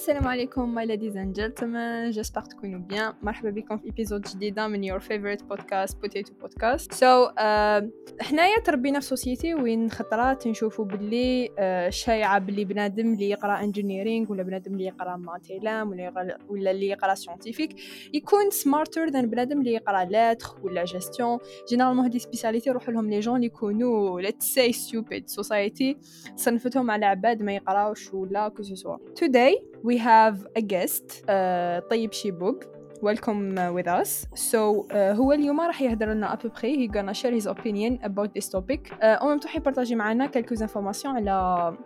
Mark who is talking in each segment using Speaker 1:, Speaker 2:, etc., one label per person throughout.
Speaker 1: السلام عليكم my ladies and gentlemen. J'espère تكونوا bien مرحبا بكم في episode جديدة من your favorite potato podcast. So uh, حنايا تربينا في société وين خطرات نشوفوا باللي شايعة باللي بنادم اللي يقرا engineering ولا بنادم اللي يقرا math élém ولا ولا اللي يقرا scientifique يكون smarter than بنادم اللي يقرا lettres ولا gestion généralement هذه spécialités يروحوا لهم les gens اللي يكونوا let's say stupid society. صنفتهم على عباد ما يقراوش ولا que ce soit today we have a guest uh, طيب شيبوب welcome uh, with us. So uh, هو اليوم راح يهدر لنا près. He gonna share his opinion about this topic. Uh, même temps يبارطاجي معنا quelques informations على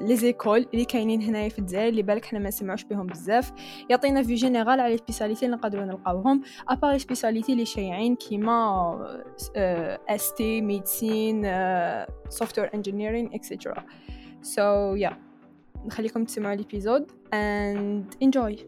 Speaker 1: les écoles اللي كاينين هنايا في الجزائر اللي بالك حنا ما نسمعوش بهم بزاف. يعطينا vue générale على spécialités اللي نقدروا نلقاوهم à part spécialités اللي شايعين كيما اس تي ميديسين سوفتوير انجينيرينغ اكسيتيرا so yeah. نخليكم تسمعوا الإبيزود and enjoy.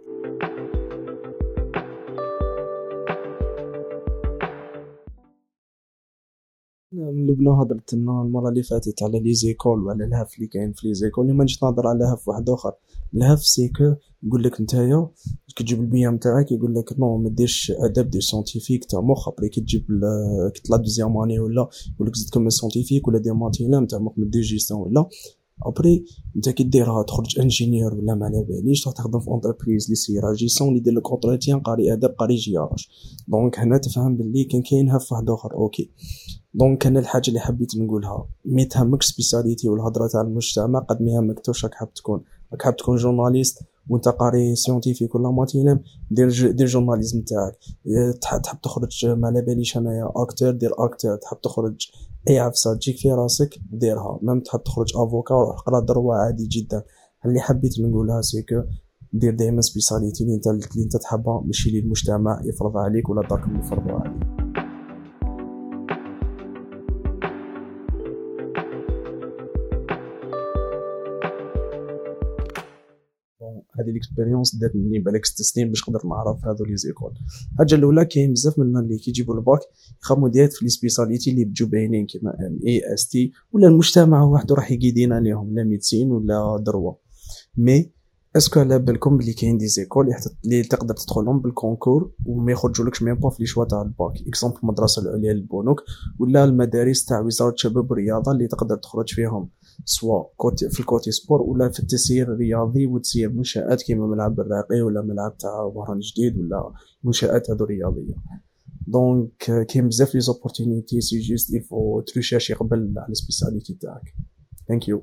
Speaker 2: من لبنان هضرت لنا المرة اللي فاتت على لي زيكول وعلى الهاف اللي كاين في لي زيكول اليوم نجي نهضر على هاف واحد آخر. الهاف سيكو يقول لك نتايا كتجيب البيا نتاعك يقول لك نو ما ديرش اداب دير سيونتيفيك تاع مخ أبري كي تجيب كتطلع دوزيام اني ولا يقول لك زيد كمل ولا دير ماتيلا تاع مخ ما دير جيستيون ولا. ابري انت كي ديرها تخرج انجينيور ولا ما على باليش تروح تخدم في اونتربريز لي سي راجيسون اللي يدير لك اونتروتيان قاري أداب قاري جي اش دونك هنا تفهم باللي كان كاين هاف واحد آخر أوكي. دونك أنا الحاجة اللي حبيت نقولها مي تهمكش سبيساليتي والهضرة تاع المجتمع قد ما يهمك توش راك حاب تكون. راك حاب تكون جورناليست وأنت قاري سيونتيفيك ولا ماتينم دير دير journalisme تاعك. تحب تخرج ما على باليش انايا acteur دير acteur تحب تخرج اي عفسة تجيك في راسك ديرها. même تحب تخرج avocat روح اقرا droit عادي جدا. اللي حبيت نقولها c'est que دير دائما spécialité. اللي انت اللي انت تحبها ماشي اللي المجتمع يفرضها عليك ولا دارك يفرضوها عليك. هذه ال expérience دات مني بالك ست سنين باش نقدر نعرف هذو les écoles. الحاجة الأولى كاين بزاف منا اللي كيجيبوا الباك يخمموا direct في les spécialités اللي بجو باينين كيما MI ST ولا المجتمع وحده راح يقيدينا عليهم la médecine ولا droit mais est-ce que على بالكم بلي كاين des écoles اللي تقدر تدخلهم بال concours وما يخرجولكش même pas في les choix تاع ال bac. exemple المدرسة العليا للبنوك ولا المدارس تاع وزارة الشباب والرياضه اللي تقدر تخرج فيهم. سواء في ال côté sport ولا في التسيير الرياضي وتسيير منشآت كيما ملعب الراقي ولا ملعب تاع وهران جديد ولا منشآت هذو رياضية. donc كاين بزاف les opportunités c'est juste il faut تريشيرشي قبل على ال spécialité تاعك.
Speaker 3: thank you